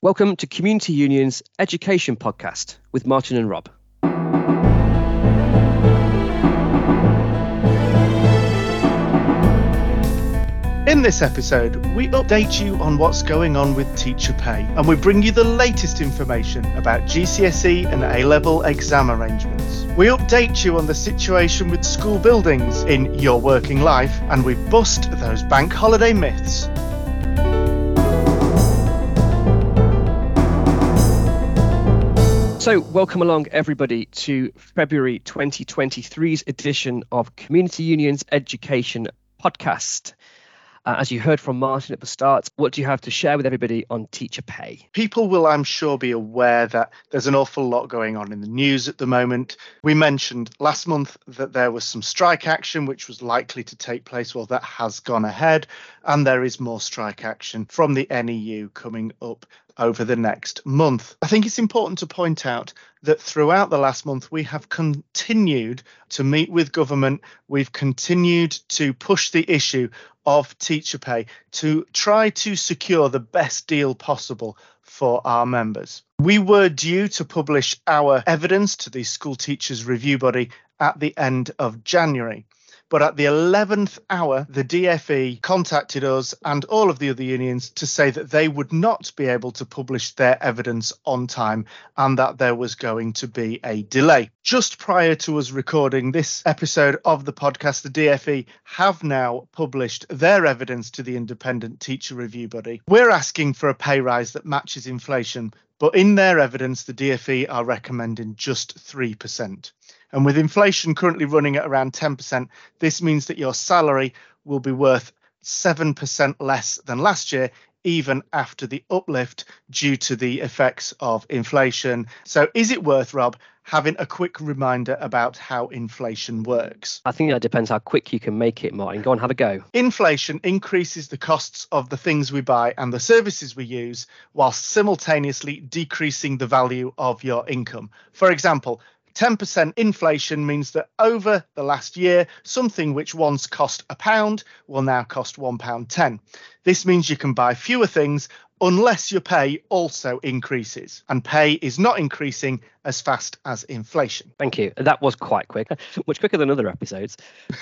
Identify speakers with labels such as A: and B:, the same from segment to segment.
A: Welcome to Community Union's Education Podcast with Martin and Rob.
B: In this episode, we update you on what's going on with teacher pay and we bring you the latest information about GCSE and A level exam arrangements. We update you on the situation with school buildings in your working life and we bust those bank holiday myths.
A: So, welcome along, everybody, to February 2023's edition of Community Union's Education Podcast. Uh, as you heard from Martin at the start, what do you have to share with everybody on teacher pay?
B: People will, I'm sure, be aware that there's an awful lot going on in the news at the moment. We mentioned last month that there was some strike action which was likely to take place. Well, that has gone ahead, and there is more strike action from the NEU coming up over the next month. I think it's important to point out that throughout the last month, we have continued to meet with government. We've continued to push the issue of teacher pay to try to secure the best deal possible for our members. We were due to publish our evidence to the School Teachers Review Body at the end of January. But at the 11th hour, the DFE contacted us and all of the other unions to say that they would not be able to publish their evidence on time and that there was going to be a delay. Just prior to us recording this episode of the podcast, the DFE have now published their evidence to the Independent Teacher Review Body. We're asking for a pay rise that matches inflation, but in their evidence, the DFE are recommending just 3%. And with inflation currently running at around 10%, this means that your salary will be worth 7% less than last year, even after the uplift due to the effects of inflation. So, is it worth, Rob, having a quick reminder about how inflation works?
A: I think that depends how quick you can make it, Martin. Go on, have a go.
B: Inflation increases the costs of the things we buy and the services we use, whilst simultaneously decreasing the value of your income. For example, 10% inflation means that over the last year, something which once cost a pound will now cost one pound 10. This means you can buy fewer things unless your pay also increases. And pay is not increasing as fast as inflation.
A: Thank you. That was quite quick, much quicker than other episodes.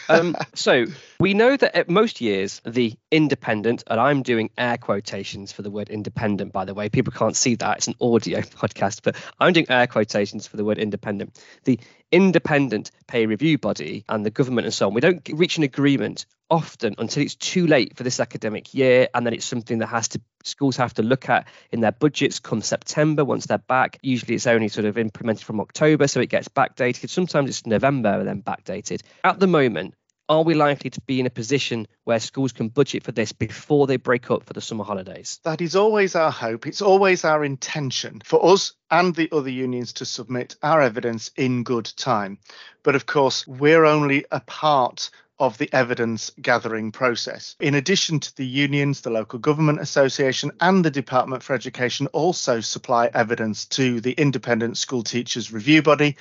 A: Um, so we know that at most years, the independent, and I'm doing air quotations for the word independent, by the way. People can't see that. It's an audio podcast, but I'm doing air quotations for the word independent. The independent pay review body and the government and so on, we don't reach an agreement often until it's too late for this academic year and then it's something that has to schools have to look at in their budgets come september once they're back usually it's only sort of implemented from october so it gets backdated sometimes it's november and then backdated at the moment are we likely to be in a position where schools can budget for this before they break up for the summer holidays?
B: That is always our hope. It's always our intention for us and the other unions to submit our evidence in good time. But of course, we're only a part of the evidence gathering process. In addition to the unions, the local government association and the Department for Education also supply evidence to the Independent School Teachers Review Body.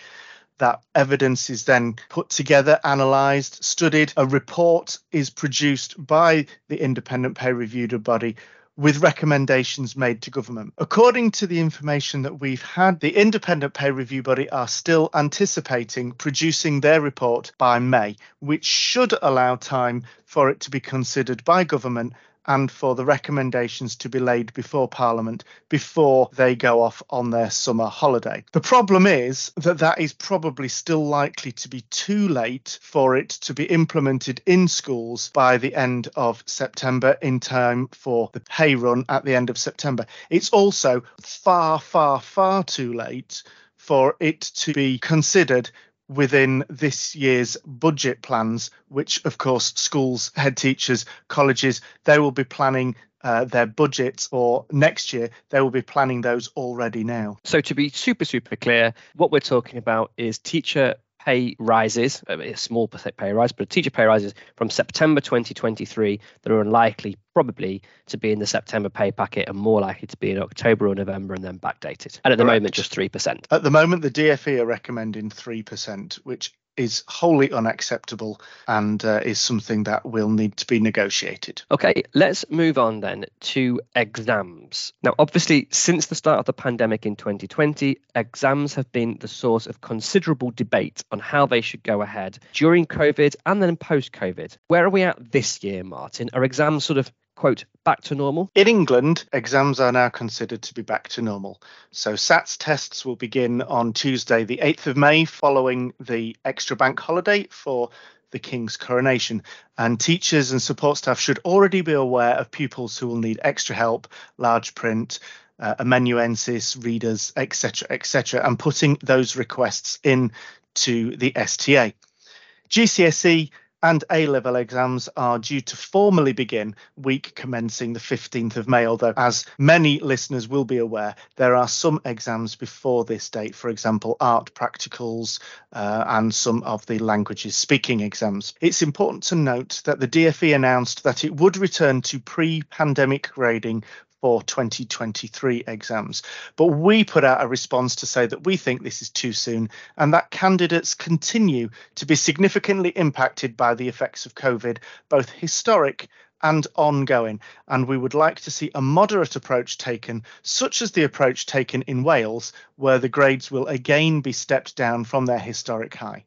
B: That evidence is then put together, analysed, studied. A report is produced by the independent pay review body with recommendations made to government. According to the information that we've had, the independent pay review body are still anticipating producing their report by May, which should allow time for it to be considered by government and for the recommendations to be laid before Parliament before they go off on their summer holiday. The problem is that that is probably still likely to be too late for it to be implemented in schools by the end of September in time for the pay run at the end of September. It's also far, far, far too late for it to be considered within this year's budget plans, which of course schools, head teachers, colleges, they will be planning uh, their budgets or next year, they will be planning those already now.
A: So, to be super, super clear, what we're talking about is teacher pay rises, a small pay rise, but a teacher pay rises from September 2023 that are unlikely probably to be in the September pay packet and more likely to be in October or November and then backdated. And at the Correct. moment, just 3%.
B: At the moment, the DFE are recommending 3%, which is wholly unacceptable and uh, is something that will need to be negotiated.
A: Okay, let's move on then to exams. Now, obviously, since the start of the pandemic in 2020, exams have been the source of considerable debate on how they should go ahead during COVID and then post COVID. Where are we at this year, Martin? Are exams sort of quote, back to normal?
B: In England, exams are now considered to be back to normal. So SATS tests will begin on Tuesday, the 8th of May, following the extra bank holiday for the King's coronation. And teachers and support staff should already be aware of pupils who will need extra help, large print, uh, amanuensis, readers, etc., etc., and putting those requests in to the STA. GCSE and A level exams are due to formally begin week commencing the 15th of May. Although, as many listeners will be aware, there are some exams before this date, for example, art practicals uh, and some of the languages speaking exams. It's important to note that the DFE announced that it would return to pre pandemic grading for 2023 exams. But we put out a response to say that we think this is too soon and that candidates continue to be significantly impacted by the effects of COVID, both historic and ongoing. And we would like to see a moderate approach taken, such as the approach taken in Wales, where the grades will again be stepped down from their historic high.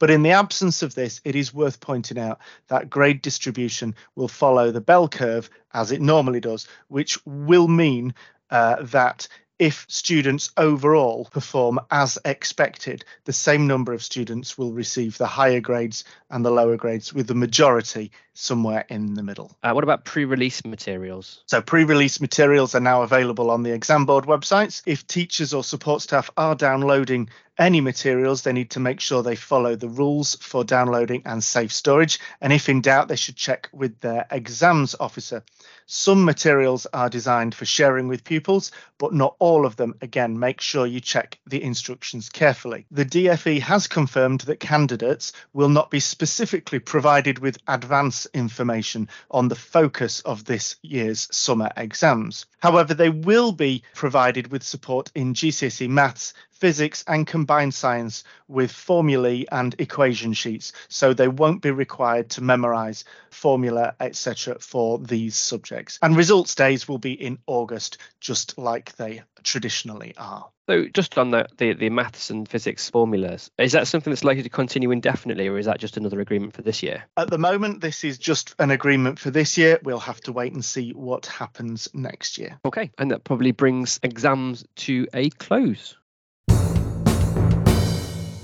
B: But in the absence of this, it is worth pointing out that grade distribution will follow the bell curve as it normally does, which will mean uh, that if students overall perform as expected, the same number of students will receive the higher grades and the lower grades, with the majority somewhere in the middle.
A: Uh, what about pre release materials?
B: So, pre release materials are now available on the exam board websites. If teachers or support staff are downloading any materials, they need to make sure they follow the rules for downloading and safe storage. And if in doubt, they should check with their exams officer. Some materials are designed for sharing with pupils, but not all of them. Again, make sure you check the instructions carefully. The DFE has confirmed that candidates will not be specifically provided with advance information on the focus of this year's summer exams. However, they will be provided with support in GCSE maths, physics and combined science with formulae and equation sheets. So they won't be required to memorize formula etc for these subjects. And results days will be in august just like they traditionally are.
A: So just on the, the, the maths and physics formulas is that something that's likely to continue indefinitely or is that just another agreement for this year?
B: At the moment this is just an agreement for this year. We'll have to wait and see what happens next year.
A: Okay and that probably brings exams to a close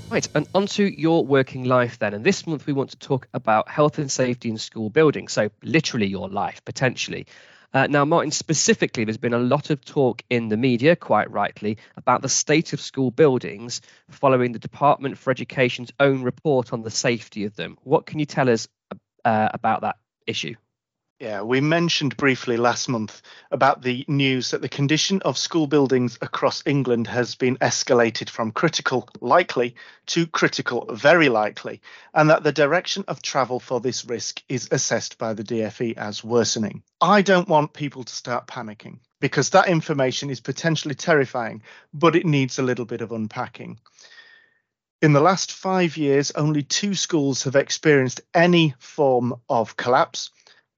A: Right, and onto your working life then. And this month we want to talk about health and safety in school buildings. So, literally your life, potentially. Uh, now, Martin, specifically, there's been a lot of talk in the media, quite rightly, about the state of school buildings following the Department for Education's own report on the safety of them. What can you tell us uh, about that issue?
B: Yeah, we mentioned briefly last month about the news that the condition of school buildings across England has been escalated from critical, likely, to critical, very likely, and that the direction of travel for this risk is assessed by the DFE as worsening. I don't want people to start panicking because that information is potentially terrifying, but it needs a little bit of unpacking. In the last five years, only two schools have experienced any form of collapse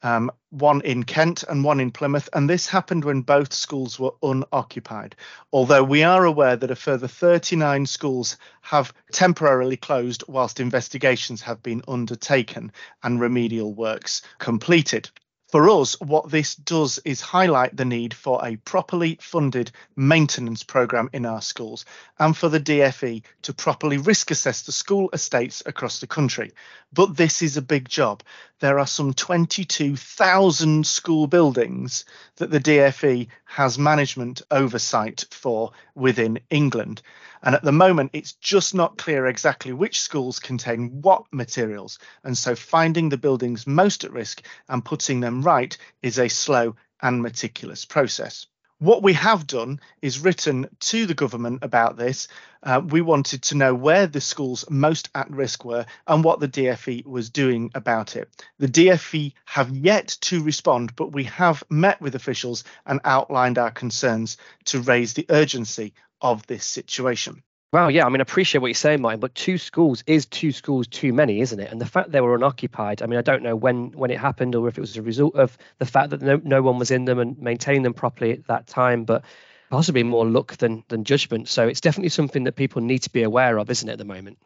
B: um, one in Kent and one in Plymouth, and this happened when both schools were unoccupied. Although we are aware that a further 39 schools have temporarily closed whilst investigations have been undertaken and remedial works completed. For us, what this does is highlight the need for a properly funded maintenance programme in our schools and for the DFE to properly risk assess the school estates across the country. But this is a big job. There are some 22,000 school buildings that the DFE has management oversight for within England. And at the moment, it's just not clear exactly which schools contain what materials. And so finding the buildings most at risk and putting them right is a slow and meticulous process. What we have done is written to the government about this. Uh, we wanted to know where the schools most at risk were and what the DFE was doing about it. The DFE have yet to respond, but we have met with officials and outlined our concerns to raise the urgency of this situation.
A: Wow, yeah, I mean, I appreciate what you're saying, Martin, but two schools is two schools too many, isn't it? And the fact they were unoccupied, I mean, I don't know when when it happened or if it was a result of the fact that no, no one was in them and maintained them properly at that time, but possibly more luck than than judgment. So it's definitely something that people need to be aware of, isn't it, at the moment?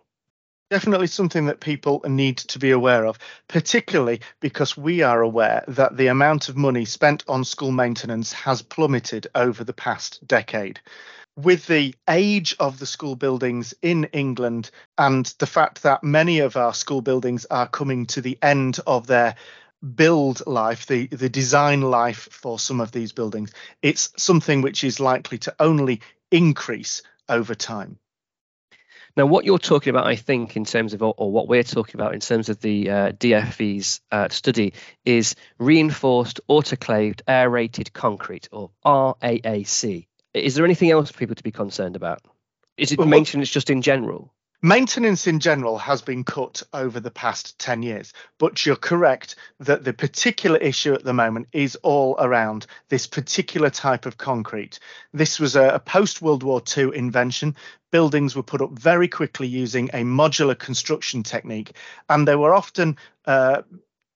B: definitely something that people need to be aware of, particularly because we are aware that the amount of money spent on school maintenance has plummeted over the past decade. With the age of the school buildings in England and the fact that many of our school buildings are coming to the end of their build life, the, the design life for some of these buildings, it's something which is likely to only increase over time.
A: Now, what you're talking about, I think, in terms of, or, what we're talking about in terms of the uh, DFE's uh, study, is reinforced autoclaved aerated concrete, or RAAC. Is there anything else for people to be concerned about? Is it well, maintenance just in general?
B: Maintenance in general has been cut over the past 10 years, but you're correct that the particular issue at the moment is all around this particular type of concrete. This was a, a post World War II invention. Buildings were put up very quickly using a modular construction technique, and they were often, uh,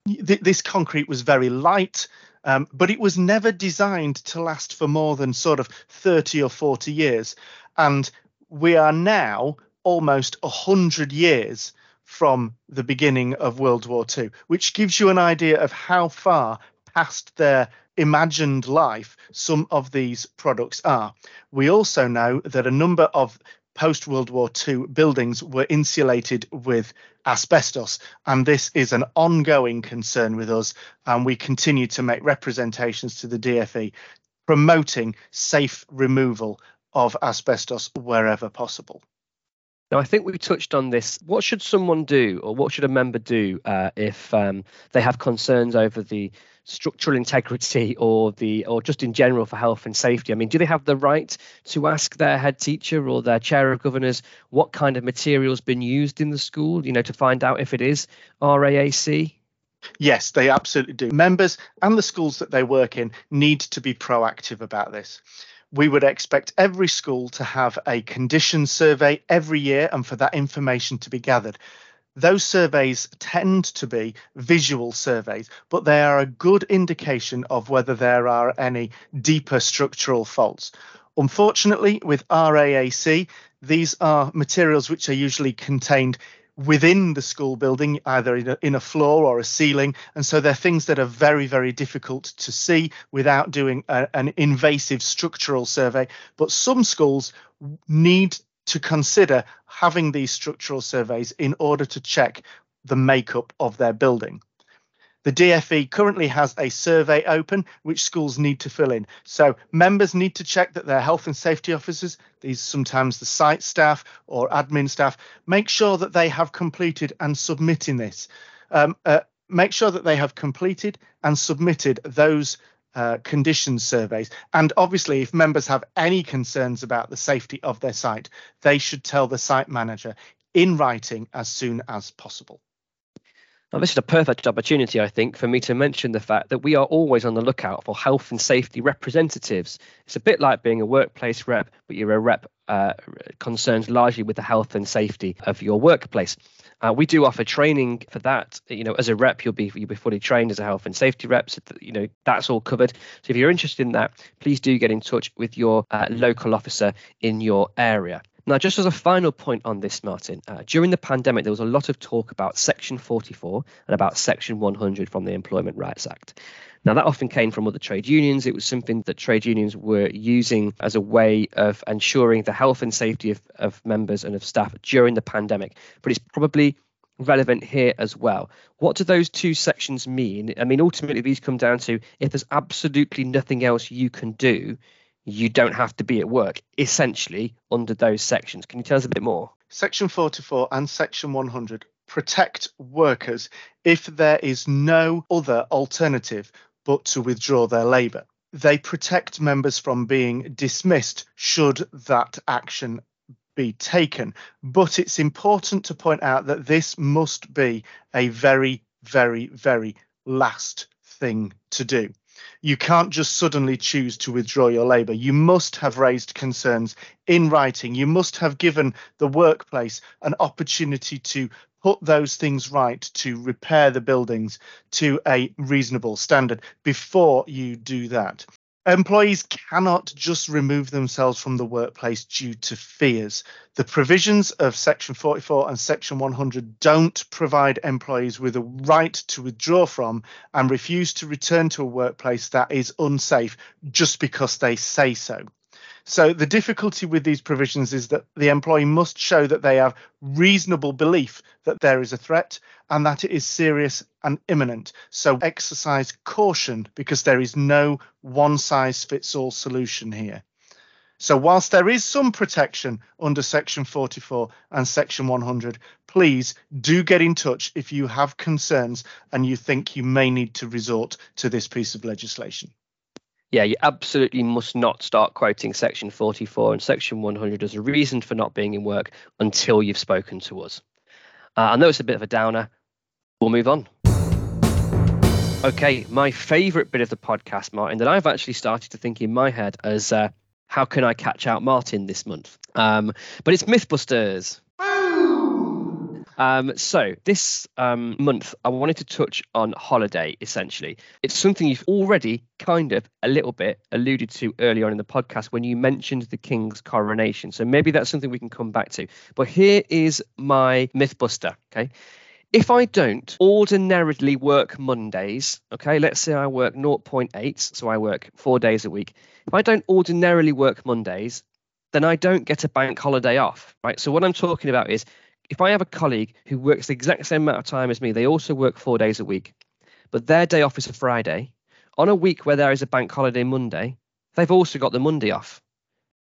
B: th- this concrete was very light. Um, but it was never designed to last for more than sort of 30 or 40 years. And we are now almost 100 years from the beginning of World War II, which gives you an idea of how far past their imagined life some of these products are. We also know that a number of post World War II buildings were insulated with asbestos, and this is an ongoing concern with us. And we continue to make representations to the DFE promoting safe removal of asbestos wherever possible.
A: Now, I think we touched on this. What should someone do, or what should a member do, uh, if um, they have concerns over the structural integrity, or the, or just in general for health and safety? I mean, do they have the right to ask their head teacher or their chair of governors what kind of material's been used in the school? You know, to find out if it is RAAC.
B: Yes, they absolutely do. Members and the schools that they work in need to be proactive about this we would expect every school to have a condition survey every year and for that information to be gathered. Those surveys tend to be visual surveys, but they are a good indication of whether there are any deeper structural faults. Unfortunately, with RAAC, these are materials which are usually contained within the school building, either in a, in a, floor or a ceiling. And so they're things that are very, very difficult to see without doing a, an invasive structural survey. But some schools need to consider having these structural surveys in order to check the makeup of their building. The DFE currently has a survey open which schools need to fill in. So members need to check that their health and safety officers, these sometimes the site staff or admin staff, make sure that they have completed and submitting this. Um, uh, make sure that they have completed and submitted those uh, condition surveys. And obviously, if members have any concerns about the safety of their site, they should tell the site manager in writing as soon as possible.
A: Now, this is a perfect opportunity, I think, for me to mention the fact that we are always on the lookout for health and safety representatives. It's a bit like being a workplace rep, but you're a rep uh, concerned largely with the health and safety of your workplace. Uh, we do offer training for that. You know, as a rep, you'll be you'll be fully trained as a health and safety rep. So you know that's all covered. So if you're interested in that, please do get in touch with your uh, local officer in your area. Now, just as a final point on this, Martin, uh, during the pandemic, there was a lot of talk about Section 44 and about Section 100 from the Employment Rights Act. Now, that often came from other trade unions. It was something that trade unions were using as a way of ensuring the health and safety of, of members and of staff during the pandemic. But it's probably relevant here as well. What do those two sections mean? I mean, ultimately, these come down to if there's absolutely nothing else you can do, you don't have to be at work essentially under those sections. Can you tell us a bit more?
B: Section 44 and Section 100 protect workers if there is no other alternative but to withdraw their labour. They protect members from being dismissed should that action be taken. But it's important to point out that this must be a very, very, very last thing to do. You can't just suddenly choose to withdraw your labour. You must have raised concerns in writing. You must have given the workplace an opportunity to put those things right, to repair the buildings to a reasonable standard before you do that. Employees cannot just remove themselves from the workplace due to fears. The provisions of Section 44 and Section 100 don't provide employees with a right to withdraw from and refuse to return to a workplace that is unsafe just because they say so. So the difficulty with these provisions is that the employee must show that they have reasonable belief that there is a threat and that it is serious and imminent. So exercise caution because there is no one size fits all solution here. So, whilst there is some protection under Section 44 and Section 100, please do get in touch if you have concerns and you think you may need to resort to this piece of legislation
A: yeah, you absolutely must not start quoting Section 44 and Section 100 as a reason for not being in work until you've spoken to us. Uh, I know it's a bit of a downer. We'll move on. Okay, my favourite bit of the podcast, Martin, that I've actually started to think in my head as uh, how can I catch out Martin this month? Um, but it's Mythbusters. Um, so this um, month, I wanted to touch on holiday. Essentially, it's something you've already kind of a little bit alluded to earlier on in the podcast when you mentioned the king's coronation. So maybe that's something we can come back to. But here is my mythbuster. Okay. If I don't ordinarily work Mondays, okay, let's say I work 0.8, so I work four days a week. If I don't ordinarily work Mondays, then I don't get a bank holiday off, right? So what I'm talking about is if I have a colleague who works the exact same amount of time as me, they also work four days a week, but their day off is a Friday. On a week where there is a bank holiday Monday, they've also got the Monday off.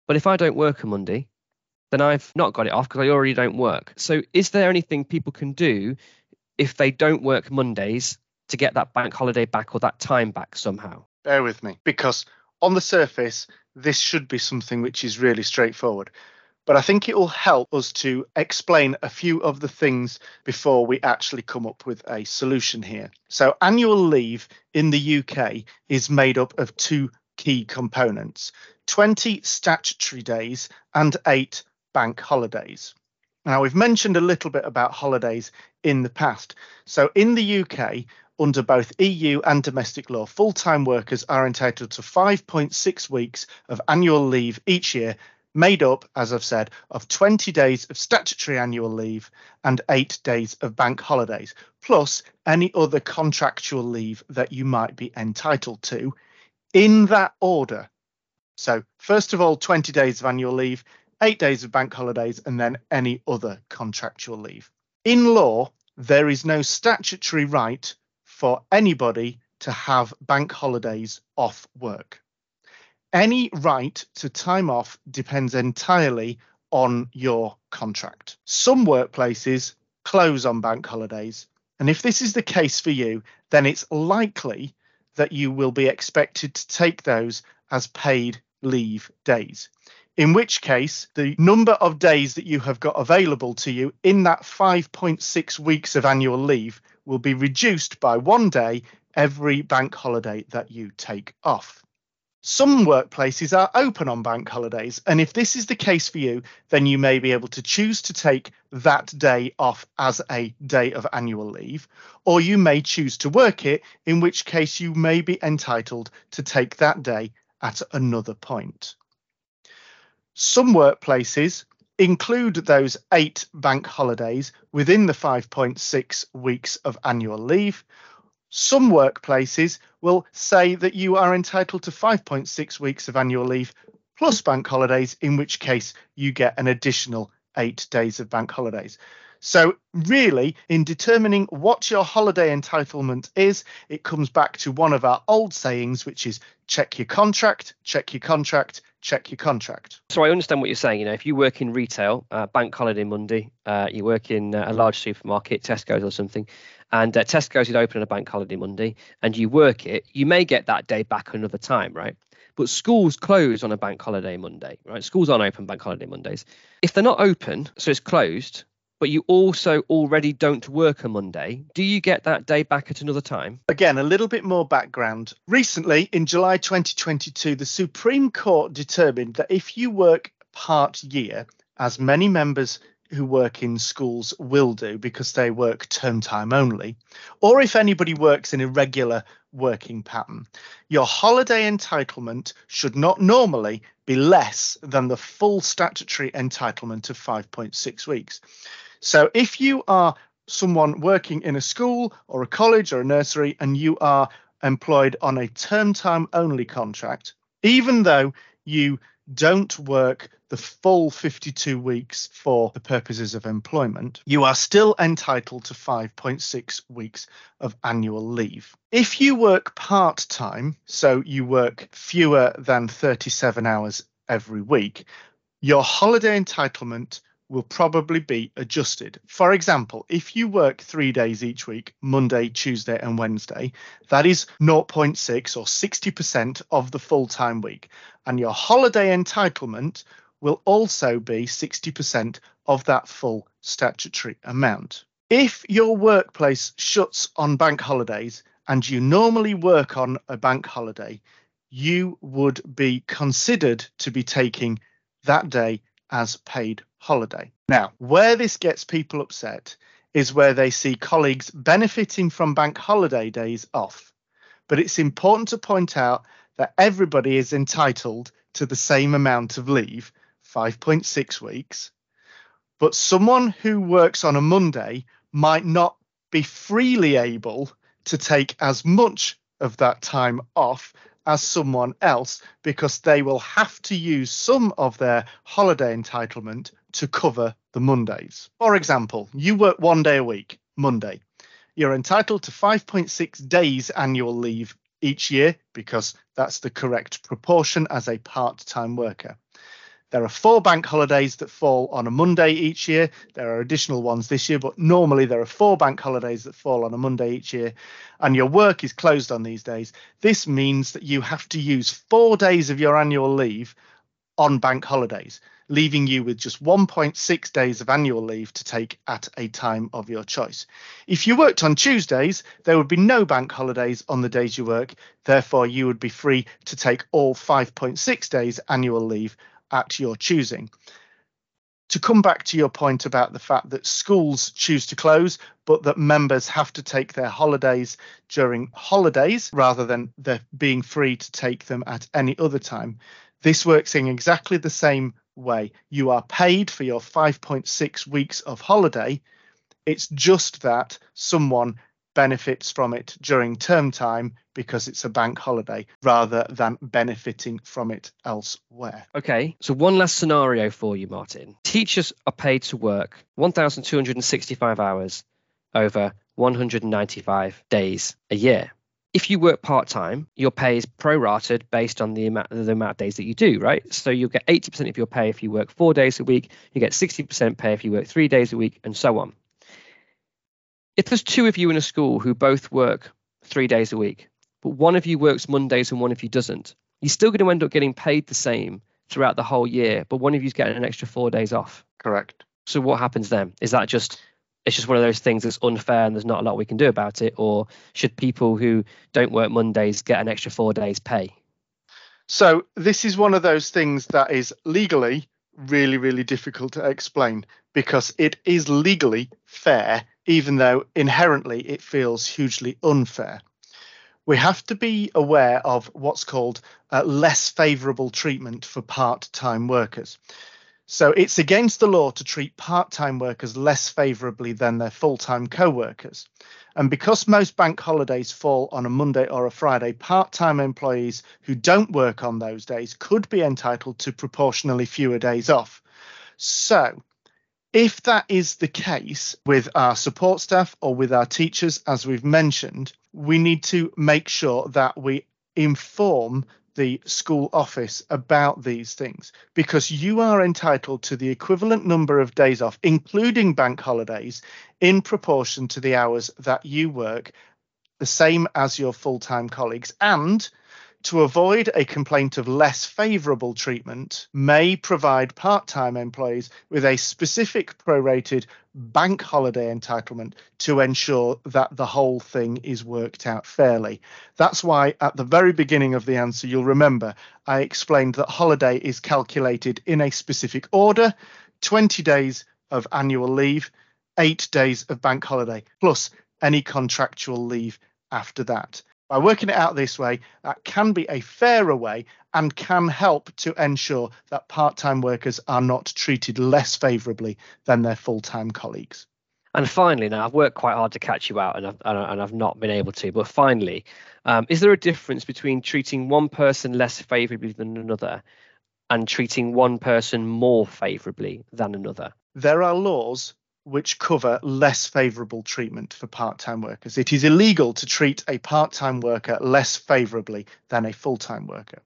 A: But if I don't work a Monday, then I've not got it off because I already don't work. So, is there anything people can do if they don't work Mondays to get that bank holiday back or that time back somehow?
B: Bear with me because on the surface, this should be something which is really straightforward but I think it will help us to explain a few of the things before we actually come up with a solution here. So, annual leave in the UK is made up of two key components 20 statutory days and eight bank holidays. Now, we've mentioned a little bit about holidays in the past. So, in the UK, under both EU and domestic law, full time workers are entitled to 5.6 weeks of annual leave each year made up, as I've said, of 20 days of statutory annual leave and eight days of bank holidays, plus any other contractual leave that you might be entitled to in that order. So, first of all, 20 days of annual leave, eight days of bank holidays, and then any other contractual leave. In law, there is no statutory right for anybody to have bank holidays off work any right to time off depends entirely on your contract. Some workplaces close on bank holidays. And if this is the case for you, then it's likely that you will be expected to take those as paid leave days. In which case, the number of days that you have got available to you in that 5.6 weeks of annual leave will be reduced by one day every bank holiday that you take off. Some workplaces are open on bank holidays, and if this is the case for you, then you may be able to choose to take that day off as a day of annual leave, or you may choose to work it, in which case you may be entitled to take that day at another point. Some workplaces include those eight bank holidays within the 5.6 weeks of annual leave, some workplaces will say that you are entitled to 5.6 weeks of annual leave plus bank holidays, in which case you get an additional eight days of bank holidays. So, really, in determining what your holiday entitlement is, it comes back to one of our old sayings, which is check your contract, check your contract, check your contract.
A: So, I understand what you're saying. You know, if you work in retail, uh, bank holiday Monday, uh, you work in uh, a large supermarket, Tesco's or something, and uh, Tesco's is open on a bank holiday Monday, and you work it, you may get that day back another time, right? But schools close on a bank holiday Monday, right? Schools aren't open bank holiday Mondays. If they're not open, so it's closed, but you also already don't work a Monday, do you get that day back at another time?
B: Again, a little bit more background. Recently, in July 2022, the Supreme Court determined that if you work part year, as many members who work in schools will do because they work term time only, or if anybody works in a regular working pattern, your holiday entitlement should not normally be less than the full statutory entitlement of 5.6 weeks. So if you are someone working in a school or a college or a nursery and you are employed on a term time only contract, even though you don't work the full 52 weeks for the purposes of employment, you are still entitled to 5.6 weeks of annual leave. If you work part time, so you work fewer than 37 hours every week, your holiday entitlement will probably be adjusted. For example, if you work three days each week, Monday, Tuesday, and Wednesday, that is 0.6 or 60% of the full time week. And your holiday entitlement will also be 60% of that full statutory amount. If your workplace shuts on bank holidays and you normally work on a bank holiday, you would be considered to be taking that day as paid holiday. Now, where this gets people upset is where they see colleagues benefiting from bank holiday days off. But it's important to point out that everybody is entitled to the same amount of leave, 5.6 weeks. But someone who works on a Monday might not be freely able to take as much of that time off as someone else because they will have to use some of their holiday entitlement to cover the Mondays. For example, you work one day a week, Monday. You're entitled to 5.6 days annual leave each year because that's the correct proportion as a part time worker. There are four bank holidays that fall on a Monday each year. There are additional ones this year, but normally there are four bank holidays that fall on a Monday each year, and your work is closed on these days. This means that you have to use four days of your annual leave on bank holidays, leaving you with just 1.6 days of annual leave to take at a time of your choice. If you worked on Tuesdays, there would be no bank holidays on the days you work. Therefore, you would be free to take all 5.6 days annual leave at your choosing. To come back to your point about the fact that schools choose to close, but that members have to take their holidays during holidays rather than being free to take them at any other time. This works in exactly the same way. You are paid for your 5.6 weeks of holiday. It's just that someone benefits from it during term time because it's a bank holiday rather than benefiting from it elsewhere.
A: Okay, so one last scenario for you, Martin. Teachers are paid to work 1,265 hours over 195 days a year. If you work part time, your pay is prorated based on the amount, the amount of days that you do, right? So you'll get 80% of your pay if you work four days a week, you get 60% pay if you work three days a week, and so on if there's two of you in a school who both work three days a week, but one of you works Mondays and one of you doesn't, you're still going to end up getting paid the same throughout the whole year, but one of you's getting an extra four days off.
B: Correct.
A: So what happens then? Is that just it's just one of those things that's unfair and there's not a lot we can do about it, or should people who don't work Mondays get an extra four days pay?
B: So this is one of those things that is legally really, really difficult to explain because it is legally fair even though inherently it feels hugely unfair. We have to be aware of what's called uh, less favourable treatment for part time workers. So it's against the law to treat part time workers less favourably than their full time co workers. And because most bank holidays fall on a Monday or a Friday, part time employees who don't work on those days could be entitled to proportionally fewer days off. So if that is the case with our support staff or with our teachers, as we've mentioned, we need to make sure that we inform the school office about these things because you are entitled to the equivalent number of days off, including bank holidays, in proportion to the hours that you work, the same as your full time colleagues. And to avoid a complaint of less favourable treatment, may provide part time employees with a specific prorated bank holiday entitlement to ensure that the whole thing is worked out fairly. That's why, at the very beginning of the answer, you'll remember I explained that holiday is calculated in a specific order 20 days of annual leave, eight days of bank holiday, plus any contractual leave after that. By working it out this way, that can be a fairer way and can help to ensure that part time workers are not treated less favourably than their full time colleagues.
A: And finally, now I've worked quite hard to catch you out, and I've and I've not been able to. But finally, um, is there a difference between treating one person less favourably than another, and treating one person more favourably than another?
B: There are laws which cover less favourable treatment for part time workers. It is illegal to treat a part time worker less favourably than a full time worker.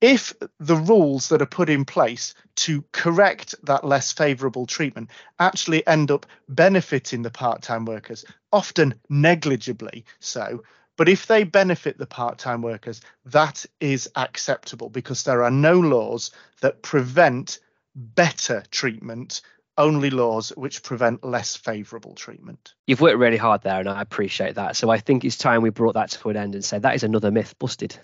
B: If the rules that are put in place to correct that less favourable treatment actually end up benefiting the part time workers, often negligibly so, but if they benefit the part time workers, that is acceptable because there are no laws that prevent better treatment only laws which prevent less favourable treatment.
A: You've worked really hard there, and I appreciate that. So I think it's time we brought that to an end and said that is another myth busted.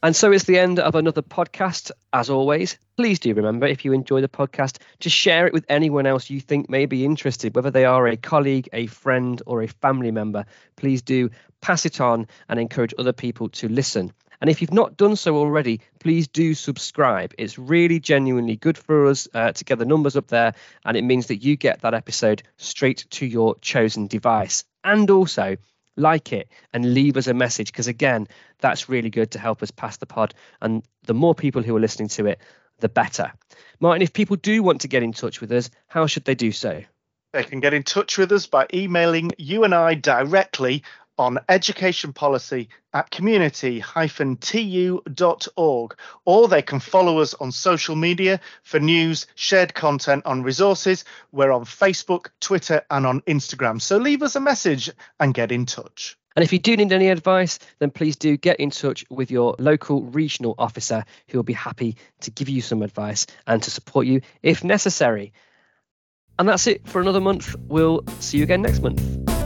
A: And so it's the end of another podcast. As always, please do remember if you enjoy the podcast to share it with anyone else you think may be interested, whether they are a colleague, a friend, or a family member. Please do pass it on and encourage other people to listen. And if you've not done so already, please do subscribe. It's really genuinely good for us uh, to get the numbers up there, and it means that you get that episode straight to your chosen device. And also, like it and leave us a message because again that's really good to help us pass the pod and the more people who are listening to it the better martin if people do want to get in touch with us how should they do so
B: they can get in touch with us by emailing you and i directly on education policy at community-tu.org or they can follow us on social media for news shared content on resources we're on facebook twitter and on instagram so leave us a message and get in touch
A: and if you do need any advice, then please do get in touch with your local regional officer who will be happy to give you some advice and to support you if necessary. And that's it for another month. We'll see you again next month.